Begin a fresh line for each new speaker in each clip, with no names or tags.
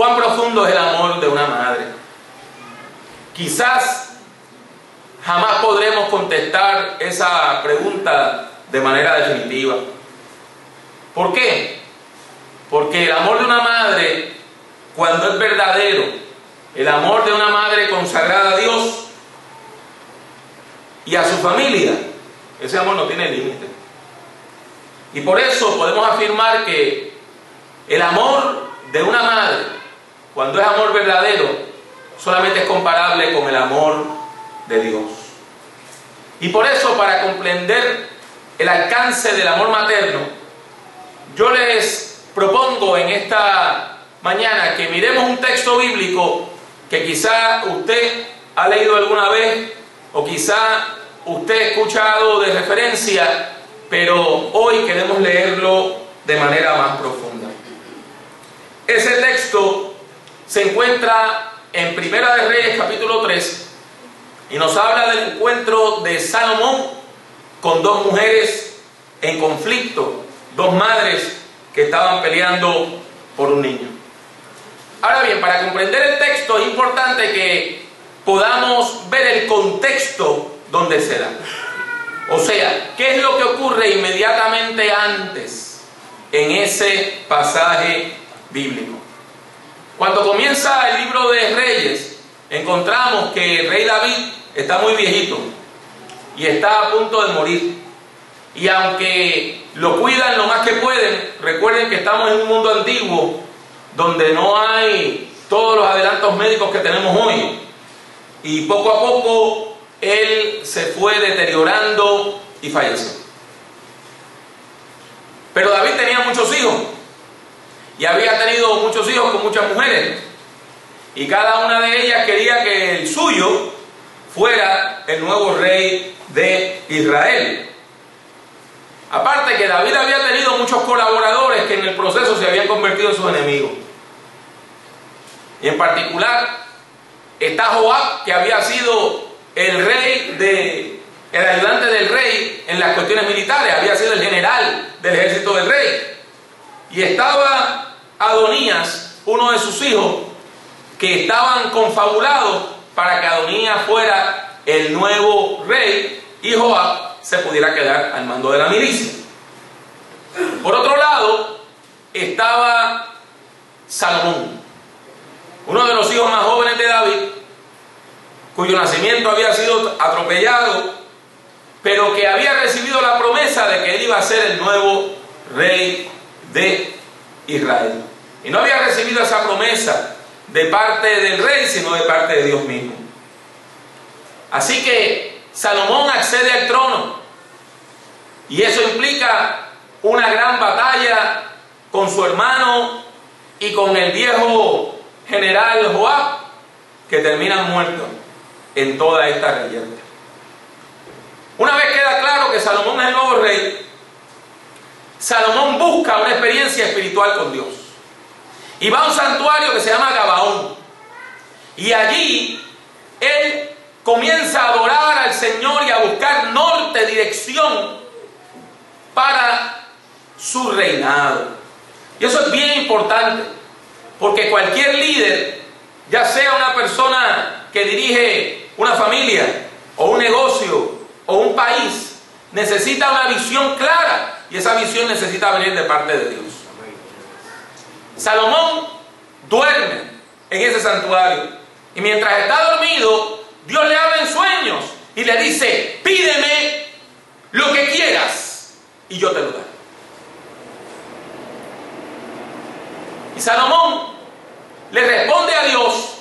cuán profundo es el amor de una madre. Quizás jamás podremos contestar esa pregunta de manera definitiva. ¿Por qué? Porque el amor de una madre, cuando es verdadero, el amor de una madre consagrada a Dios y a su familia, ese amor no tiene límite. Y por eso podemos afirmar que el amor de una madre, cuando es amor verdadero, solamente es comparable con el amor de Dios. Y por eso, para comprender el alcance del amor materno, yo les propongo en esta mañana que miremos un texto bíblico que quizá usted ha leído alguna vez o quizá usted ha escuchado de referencia, pero hoy queremos leerlo de manera más profunda. Ese texto se encuentra en Primera de Reyes capítulo 3 y nos habla del encuentro de Salomón con dos mujeres en conflicto, dos madres que estaban peleando por un niño. Ahora bien, para comprender el texto es importante que podamos ver el contexto donde se da. O sea, ¿qué es lo que ocurre inmediatamente antes en ese pasaje bíblico? Cuando comienza el libro de Reyes, encontramos que el rey David está muy viejito y está a punto de morir. Y aunque lo cuidan lo más que pueden, recuerden que estamos en un mundo antiguo donde no hay todos los adelantos médicos que tenemos hoy. Y poco a poco él se fue deteriorando y falleció. Pero David tenía muchos hijos y había tenido muchos hijos con muchas mujeres. Y cada una de ellas quería que el suyo fuera el nuevo rey de Israel. Aparte que David había tenido muchos colaboradores que en el proceso se habían convertido en sus enemigos. Y en particular está Joab, que había sido el rey de, el ayudante del rey en las cuestiones militares, había sido el general del ejército del rey. Y estaba Adonías, uno de sus hijos, que estaban confabulados para que Adonías fuera el nuevo rey y Joab se pudiera quedar al mando de la milicia. Por otro lado, estaba Salomón, uno de los hijos más jóvenes de David, cuyo nacimiento había sido atropellado, pero que había recibido la promesa de que él iba a ser el nuevo rey de Israel. Y no había recibido esa promesa de parte del rey, sino de parte de Dios mismo. Así que Salomón accede al trono y eso implica una gran batalla con su hermano y con el viejo general Joab, que terminan muertos en toda esta región. Una vez queda claro que Salomón es el nuevo rey, Salomón busca una experiencia espiritual con Dios. Y va a un santuario que se llama Gabaón. Y allí él comienza a adorar al Señor y a buscar norte, dirección para su reinado. Y eso es bien importante, porque cualquier líder, ya sea una persona que dirige una familia o un negocio o un país, necesita una visión clara y esa visión necesita venir de parte de Dios. Salomón duerme en ese santuario y mientras está dormido, Dios le habla en sueños y le dice, pídeme lo que quieras y yo te lo daré. Y Salomón le responde a Dios,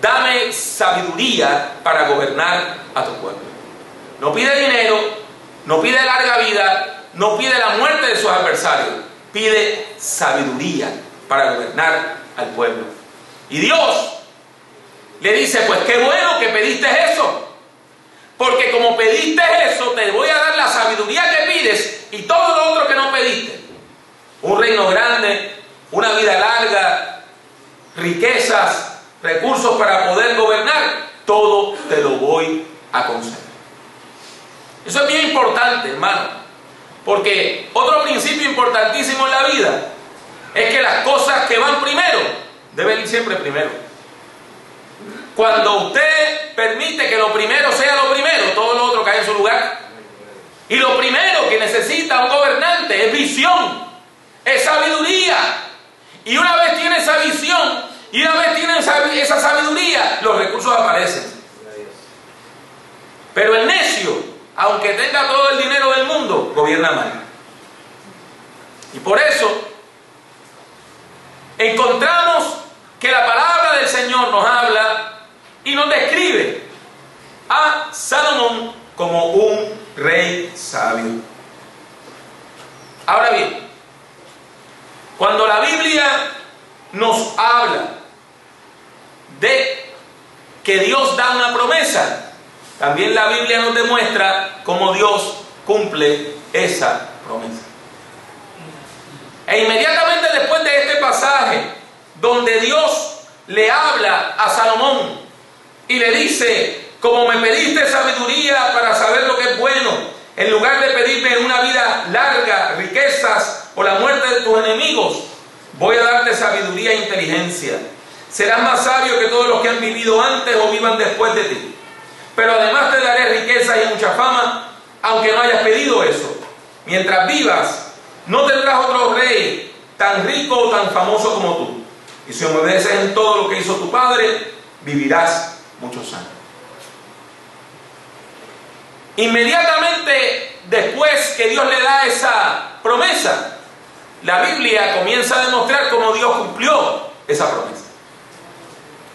dame sabiduría para gobernar a tu pueblo. No pide dinero, no pide larga vida, no pide la muerte de sus adversarios, pide sabiduría para gobernar al pueblo. Y Dios le dice, pues qué bueno que pediste eso, porque como pediste eso, te voy a dar la sabiduría que pides y todo lo otro que no pediste. Un reino grande, una vida larga, riquezas, recursos para poder gobernar, todo te lo voy a conceder. Eso es bien importante, hermano, porque otro principio importantísimo en la vida es que las cosas que van primero deben ir siempre primero. Cuando usted permite que lo primero sea lo primero, todo lo otro cae en su lugar. Y lo primero que necesita un gobernante es visión, es sabiduría. Y una vez tiene esa visión y una vez tiene esa sabiduría, los recursos aparecen. Pero el necio, aunque tenga todo el dinero del mundo, gobierna mal. Y por eso encontramos que la palabra del Señor nos habla y nos describe a Salomón como un rey sabio. Ahora bien, cuando la Biblia nos habla de que Dios da una promesa, también la Biblia nos demuestra cómo Dios cumple esa promesa. E inmediatamente después de este pasaje, donde Dios le habla a Salomón y le dice, como me pediste sabiduría para saber lo que es bueno, en lugar de pedirme una vida larga, riquezas o la muerte de tus enemigos, voy a darte sabiduría e inteligencia. Serás más sabio que todos los que han vivido antes o vivan después de ti pero además te daré riqueza y mucha fama, aunque no hayas pedido eso. Mientras vivas, no tendrás otro rey tan rico o tan famoso como tú. Y si obedeces en todo lo que hizo tu padre, vivirás muchos años. Inmediatamente después que Dios le da esa promesa, la Biblia comienza a demostrar cómo Dios cumplió esa promesa.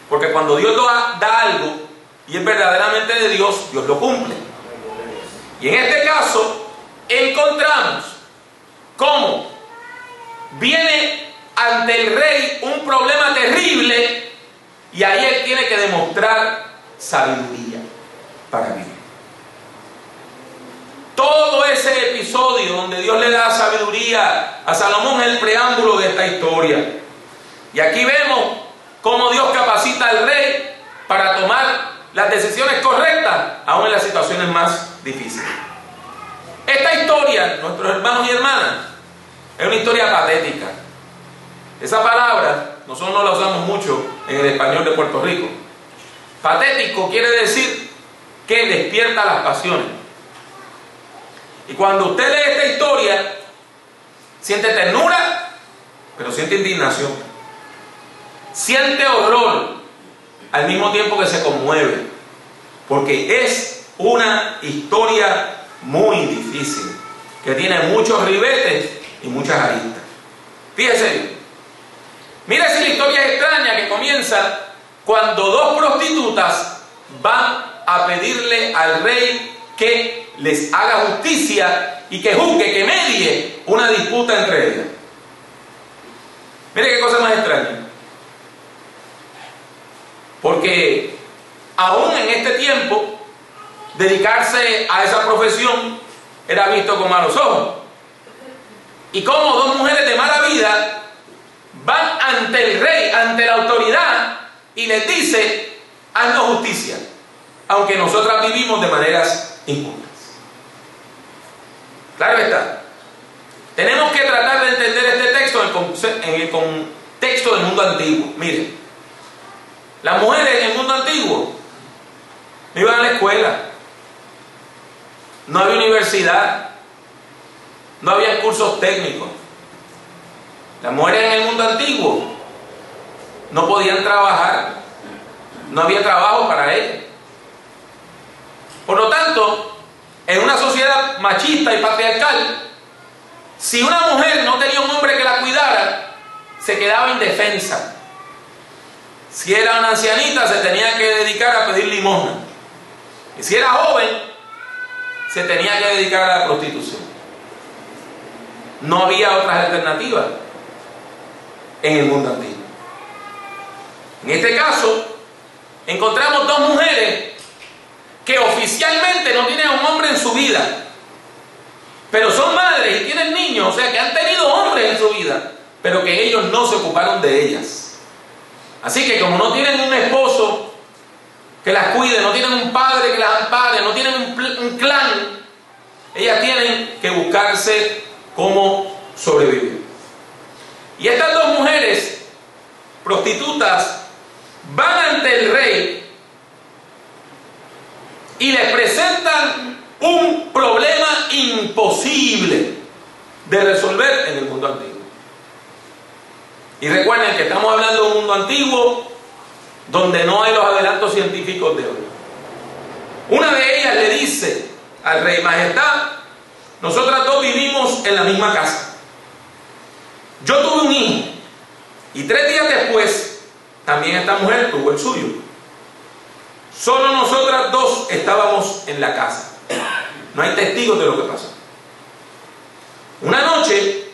Porque cuando Dios da algo, y es verdaderamente de Dios, Dios lo cumple. Y en este caso encontramos cómo viene ante el rey un problema terrible y ahí él tiene que demostrar sabiduría para vivir. Todo ese episodio donde Dios le da sabiduría a Salomón es el preámbulo de esta historia. Y aquí vemos cómo Dios capacita al rey para tomar las decisiones correctas, aún en las situaciones más difíciles. Esta historia, nuestros hermanos y hermanas, es una historia patética. Esa palabra nosotros no la usamos mucho en el español de Puerto Rico. Patético quiere decir que despierta las pasiones. Y cuando usted lee esta historia, siente ternura, pero siente indignación. Siente horror, al mismo tiempo que se conmueve, porque es una historia muy difícil, que tiene muchos ribetes y muchas aristas. Fíjese, mira si la historia es extraña que comienza cuando dos prostitutas van a pedirle al rey que les haga justicia y que juzgue, que medie una disputa entre ellas. Mire qué cosa más extraña. Porque aún en este tiempo, dedicarse a esa profesión era visto con malos ojos. Y como dos mujeres de mala vida van ante el rey, ante la autoridad, y les dice, haznos justicia, aunque nosotras vivimos de maneras injustas. Claro está. Tenemos que tratar de entender este texto en el contexto del mundo antiguo. Miren, las mujeres en el mundo antiguo no iban a la escuela, no había universidad, no había cursos técnicos. Las mujeres en el mundo antiguo no podían trabajar, no había trabajo para ellas. Por lo tanto, en una sociedad machista y patriarcal, si una mujer no tenía un hombre que la cuidara, se quedaba indefensa. Si era una ancianita, se tenía que dedicar a pedir limosna. Y si era joven, se tenía que dedicar a la prostitución. No había otras alternativas en el mundo antiguo. En este caso, encontramos dos mujeres que oficialmente no tienen a un hombre en su vida, pero son madres y tienen niños, o sea que han tenido hombres en su vida, pero que ellos no se ocuparon de ellas. Así que como no tienen un esposo que las cuide, no tienen un padre que las ampare, no tienen un, clan, ellas tienen que buscarse cómo sobrevivir. Y estas dos mujeres prostitutas van ante el rey y le presentan un problema imposible de resolver en el mundo antiguo. Y recuerden que estamos hablando de un mundo antiguo donde no hay los adelantos científicos de hoy. Una de ellas le dice al rey Majestad, nosotras dos vivimos en la misma casa. Yo tuve un hijo y tres días después también esta mujer tuvo el suyo. Solo nosotras dos estábamos en la casa. No hay testigos de lo que pasó. Una noche,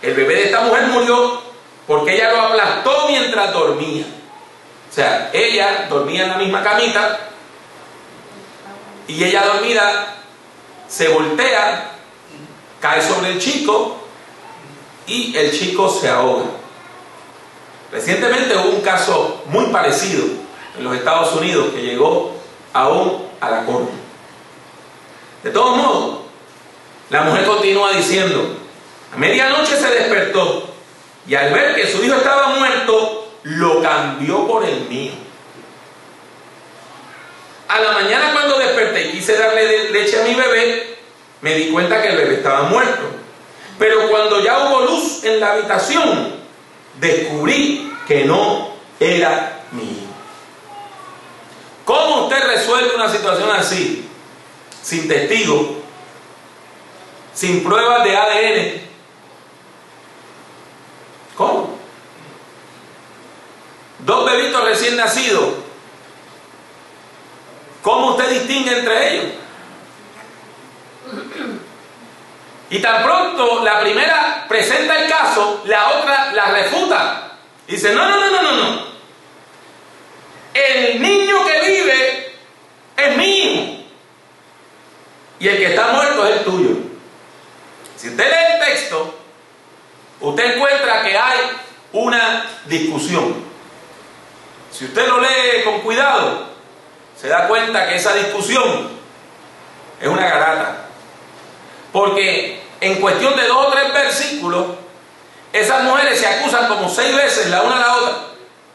el bebé de esta mujer murió porque ella lo aplastó mientras dormía. O sea, ella dormía en la misma camita y ella dormida se voltea, cae sobre el chico y el chico se ahoga. Recientemente hubo un caso muy parecido en los Estados Unidos que llegó aún a la corte. De todos modos, la mujer continúa diciendo, a medianoche se despertó y al ver que su hijo estaba muerto, lo cambió por el mío. A la mañana cuando desperté y quise darle leche a mi bebé, me di cuenta que el bebé estaba muerto. Pero cuando ya hubo luz en la habitación, descubrí que no era mío. ¿Cómo usted resuelve una situación así? Sin testigo, sin pruebas de ADN. ¿Cómo? Dos bebitos recién nacidos. ¿Cómo usted distingue entre ellos? Y tan pronto la primera presenta el caso, la otra la refuta. Dice, no, no, no, no, no, no. El niño que vive es mío. Y el que está muerto es tuyo. Si usted lee el texto, usted encuentra que hay una discusión. Si usted lo lee con cuidado, se da cuenta que esa discusión es una garata. Porque en cuestión de dos o tres versículos, esas mujeres se acusan como seis veces la una a la otra,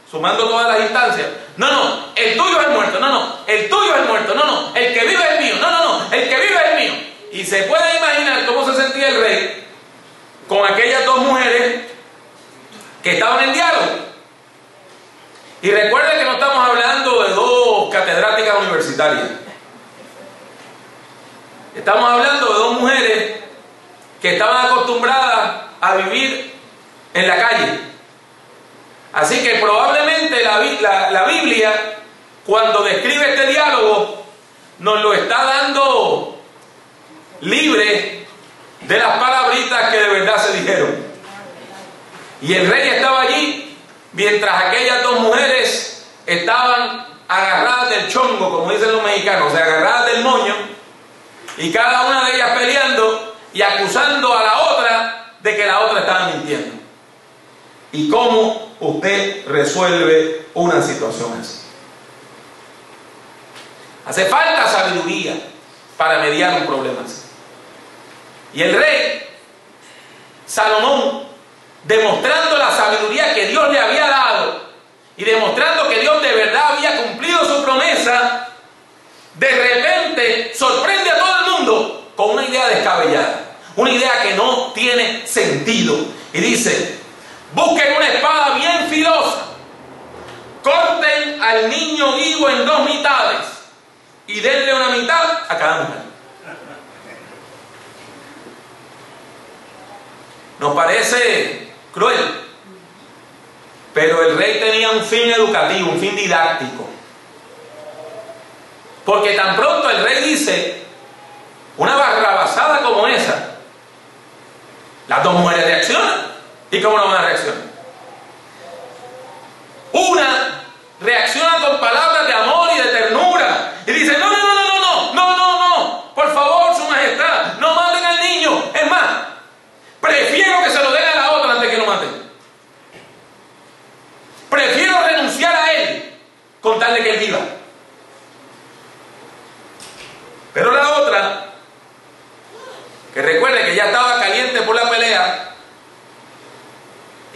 sumando todas las instancias. No, no, el tuyo es muerto, no, no, el tuyo es muerto, no, no, el que vive es mío, no, no, no, el que vive es mío. Y se puede imaginar cómo se sentía el rey con aquellas dos mujeres que estaban en diálogo. Y recuerden que no estamos hablando de dos catedráticas universitarias. Estamos hablando de dos mujeres que estaban acostumbradas a vivir en la calle. Así que probablemente la, la, Biblia, cuando describe este diálogo, nos lo está dando libre de las palabritas que de verdad se dijeron. Y el rey estaba allí mientras aquellas dos mujeres estaban agarradas del chongo, como dicen los mexicanos, o sea, agarradas del moño, y cada una de ellas peleando y acusando a la otra de que la otra estaba mintiendo. ¿Y cómo usted resuelve una situación así? Hace falta sabiduría para mediar un problema así. Y el rey, Salomón, demostrando la sabiduría que Dios le había dado y demostrando que Dios de verdad había cumplido su promesa, de repente sorprende a todo el mundo con una idea descabellada, una idea que no tiene sentido. Y dice, busquen una espada bien filosa, corten al niño vivo en dos mitades y denle una mitad a cada mujer. Nos parece cruel, pero el rey tenía un fin educativo, un fin didáctico. Porque tan pronto el rey dice una barrabasada como esa, las dos mujeres reaccionan. ¿Y cómo no van a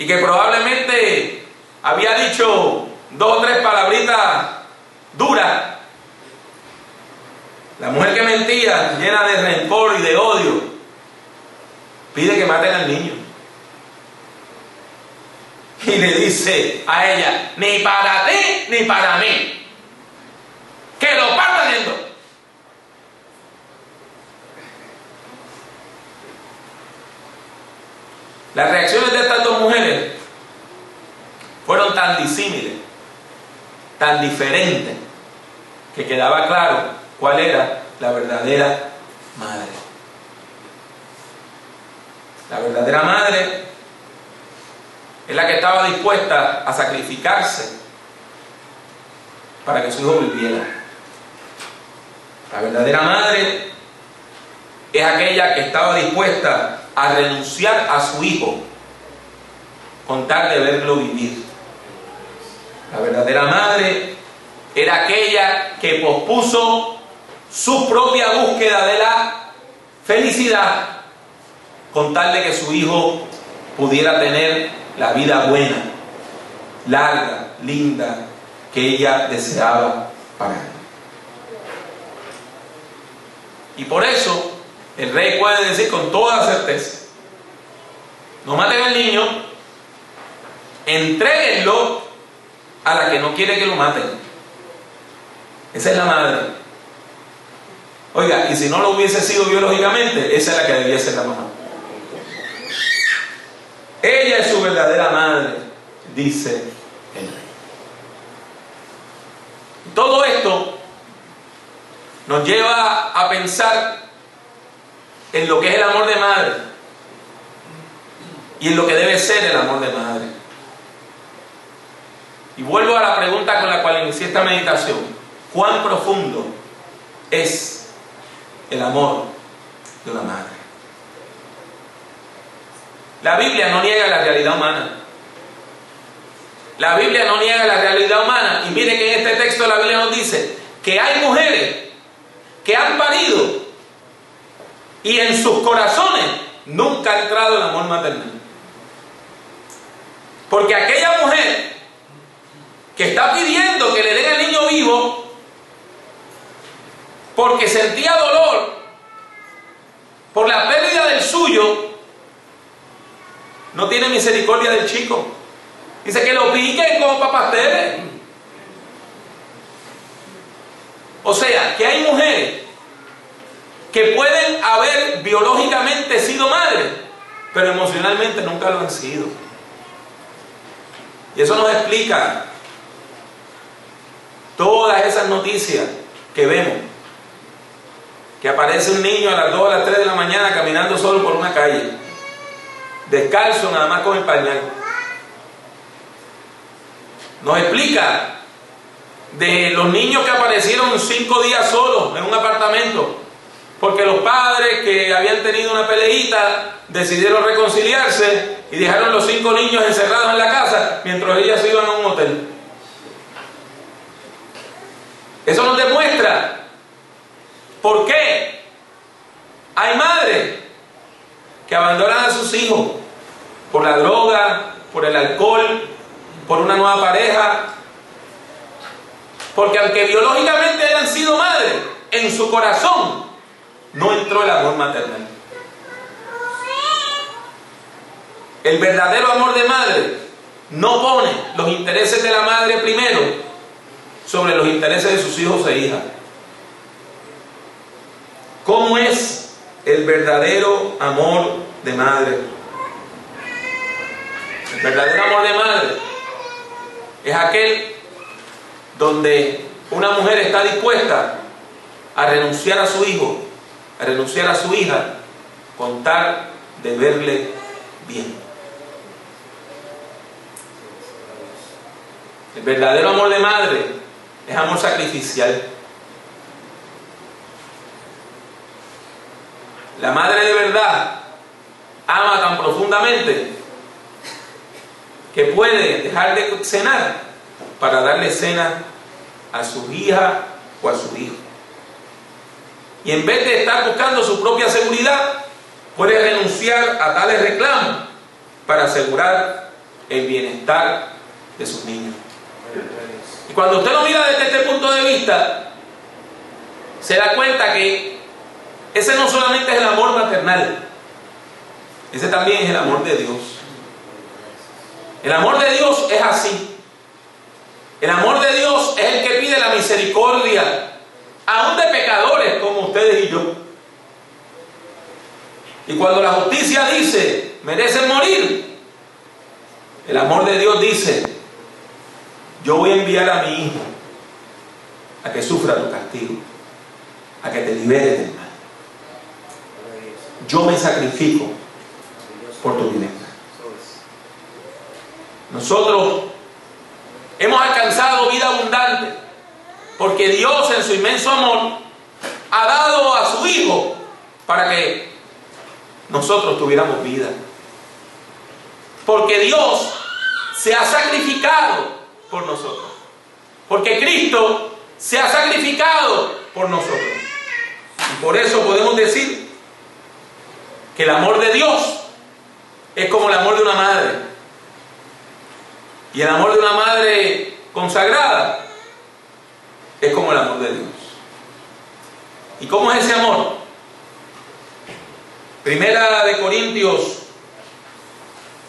y que probablemente había dicho dos o tres palabritas duras. La mujer que mentía, llena de rencor y de odio, pide que maten al niño. Y le dice a ella, ni para ti ni para mí. Que lo partan en. Las reacciones de estas dos fueron tan disímiles, tan diferentes, que quedaba claro cuál era la verdadera madre. La verdadera madre es la que estaba dispuesta a sacrificarse para que su hijo viviera. La verdadera madre es aquella que estaba dispuesta a renunciar a su hijo con tal de verlo vivir. La verdadera madre era aquella que pospuso su propia búsqueda de la felicidad con tal de que su hijo pudiera tener la vida buena, larga, linda, que ella deseaba para él. Y por eso el rey puede decir con toda certeza, no maten al niño, entréguenlo a la que no quiere que lo maten. Esa es la madre. Oiga, y si no lo hubiese sido biológicamente, esa es la que debía ser la mamá. Ella es su verdadera madre, dice el rey. Todo esto nos lleva a pensar en lo que es el amor de madre y en lo que debe ser el amor de madre. Y vuelvo a la pregunta con la cual inicié esta meditación. ¿Cuán profundo es el amor de una madre? La Biblia no niega la realidad humana. La Biblia no niega la realidad humana. Y mire que en este texto la Biblia nos dice que hay mujeres que han parido y en sus corazones nunca ha entrado el amor maternal. Porque aquella mujer está pidiendo que le den al niño vivo porque sentía dolor por la pérdida del suyo, no tiene misericordia del chico. Dice que lo piquen como papasteles. O sea, que hay mujeres que pueden haber biológicamente sido madres, pero emocionalmente nunca lo han sido. Y eso nos explica noticias que vemos. Que aparece un niño a las 2 o las 3 de la mañana caminando solo por una calle, descalzo nada más con el pañal. Nos explica de los niños que aparecieron cinco días solos en un apartamento, porque los padres que habían tenido una peleita decidieron reconciliarse y dejaron los cinco niños encerrados en la casa mientras ellas iban a un hotel. Eso nos demuestra por qué hay madres que abandonan a sus hijos por la droga, por el alcohol, por una nueva pareja. Porque aunque biológicamente hayan sido madres, en su corazón no entró el amor maternal. El verdadero amor de madre no pone los intereses de la madre primero sobre los intereses de sus hijos e hijas. ¿Cómo es el verdadero amor de madre? El verdadero amor de madre es aquel donde una mujer está dispuesta a renunciar a su hijo, a renunciar a su hija, con tal de verle bien. El verdadero amor de madre es amor sacrificial. La madre de verdad ama tan profundamente que puede dejar de cenar para darle cena a su hija o a su hijo. Y en vez de estar buscando su propia seguridad, puede renunciar a tales reclamos para asegurar el bienestar de sus niños. Y cuando usted lo mira desde este punto de vista, se da cuenta que ese no solamente es el amor maternal, ese también es el amor de Dios. El amor de Dios es así. El amor de Dios es el que pide la misericordia, aún de pecadores como ustedes y yo. Y cuando la justicia dice, merecen morir, el amor de Dios dice, yo voy a enviar a mi hijo a que sufra tu castigo, a que te liberes del mal. Yo me sacrifico por tu bienestar. Nosotros hemos alcanzado vida abundante porque Dios en su inmenso amor ha dado a su Hijo para que nosotros tuviéramos vida. Porque Dios se ha sacrificado por nosotros. Porque Cristo se ha sacrificado por nosotros. Y por eso podemos decir que el amor de Dios es como el amor de una madre. Y el amor de una madre consagrada es como el amor de Dios. ¿Y cómo es ese amor? Primera de Corintios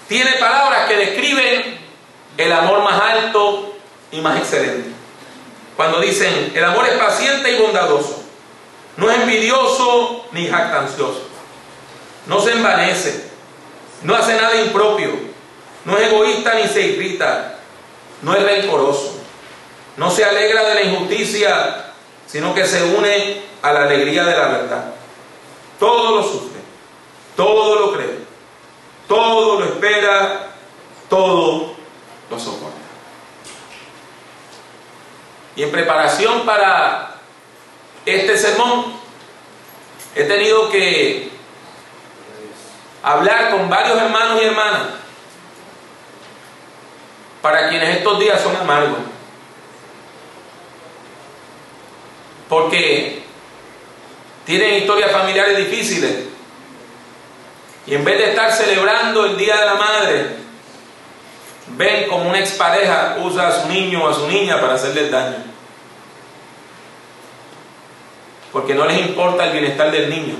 tiene palabras que describen el amor más alto y más excelente. Cuando dicen, el amor es paciente y bondadoso, no es envidioso ni jactancioso, no se envanece, no hace nada impropio, no es egoísta ni se irrita, no es rencoroso, no se alegra de la injusticia, sino que se une a la alegría de la verdad. Todo lo sufre, todo lo cree, todo lo espera, todo lo. Y en preparación para este sermón, he tenido que hablar con varios hermanos y hermanas para quienes estos días son amargos. Porque tienen historias familiares difíciles. Y en vez de estar celebrando el Día de la Madre, ven como una expareja usa a su niño o a su niña para hacerles daño. Porque no les importa el bienestar del niño,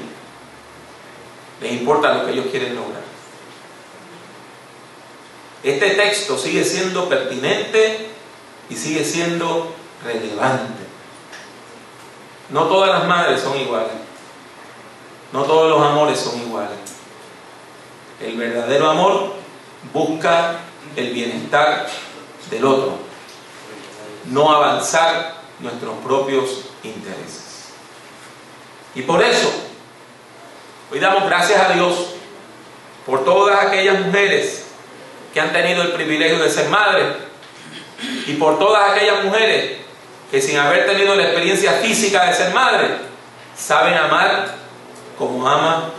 les importa lo que ellos quieren lograr. Este texto sigue siendo pertinente y sigue siendo relevante. No todas las madres son iguales. No todos los amores son iguales. El verdadero amor busca el bienestar del otro, no avanzar nuestros propios intereses. Y por eso, hoy damos gracias a Dios por todas aquellas mujeres que han tenido el privilegio de ser madres y por todas aquellas mujeres que sin haber tenido la experiencia física de ser madre, saben amar como ama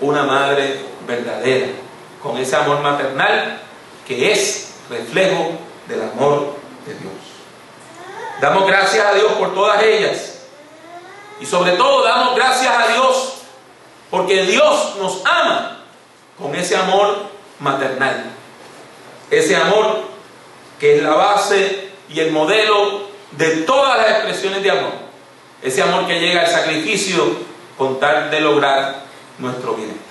una madre verdadera, con ese amor maternal que es reflejo del amor de Dios. Damos gracias a Dios por todas ellas y sobre todo damos gracias a Dios porque Dios nos ama con ese amor maternal, ese amor que es la base y el modelo de todas las expresiones de amor, ese amor que llega al sacrificio con tal de lograr nuestro bienestar.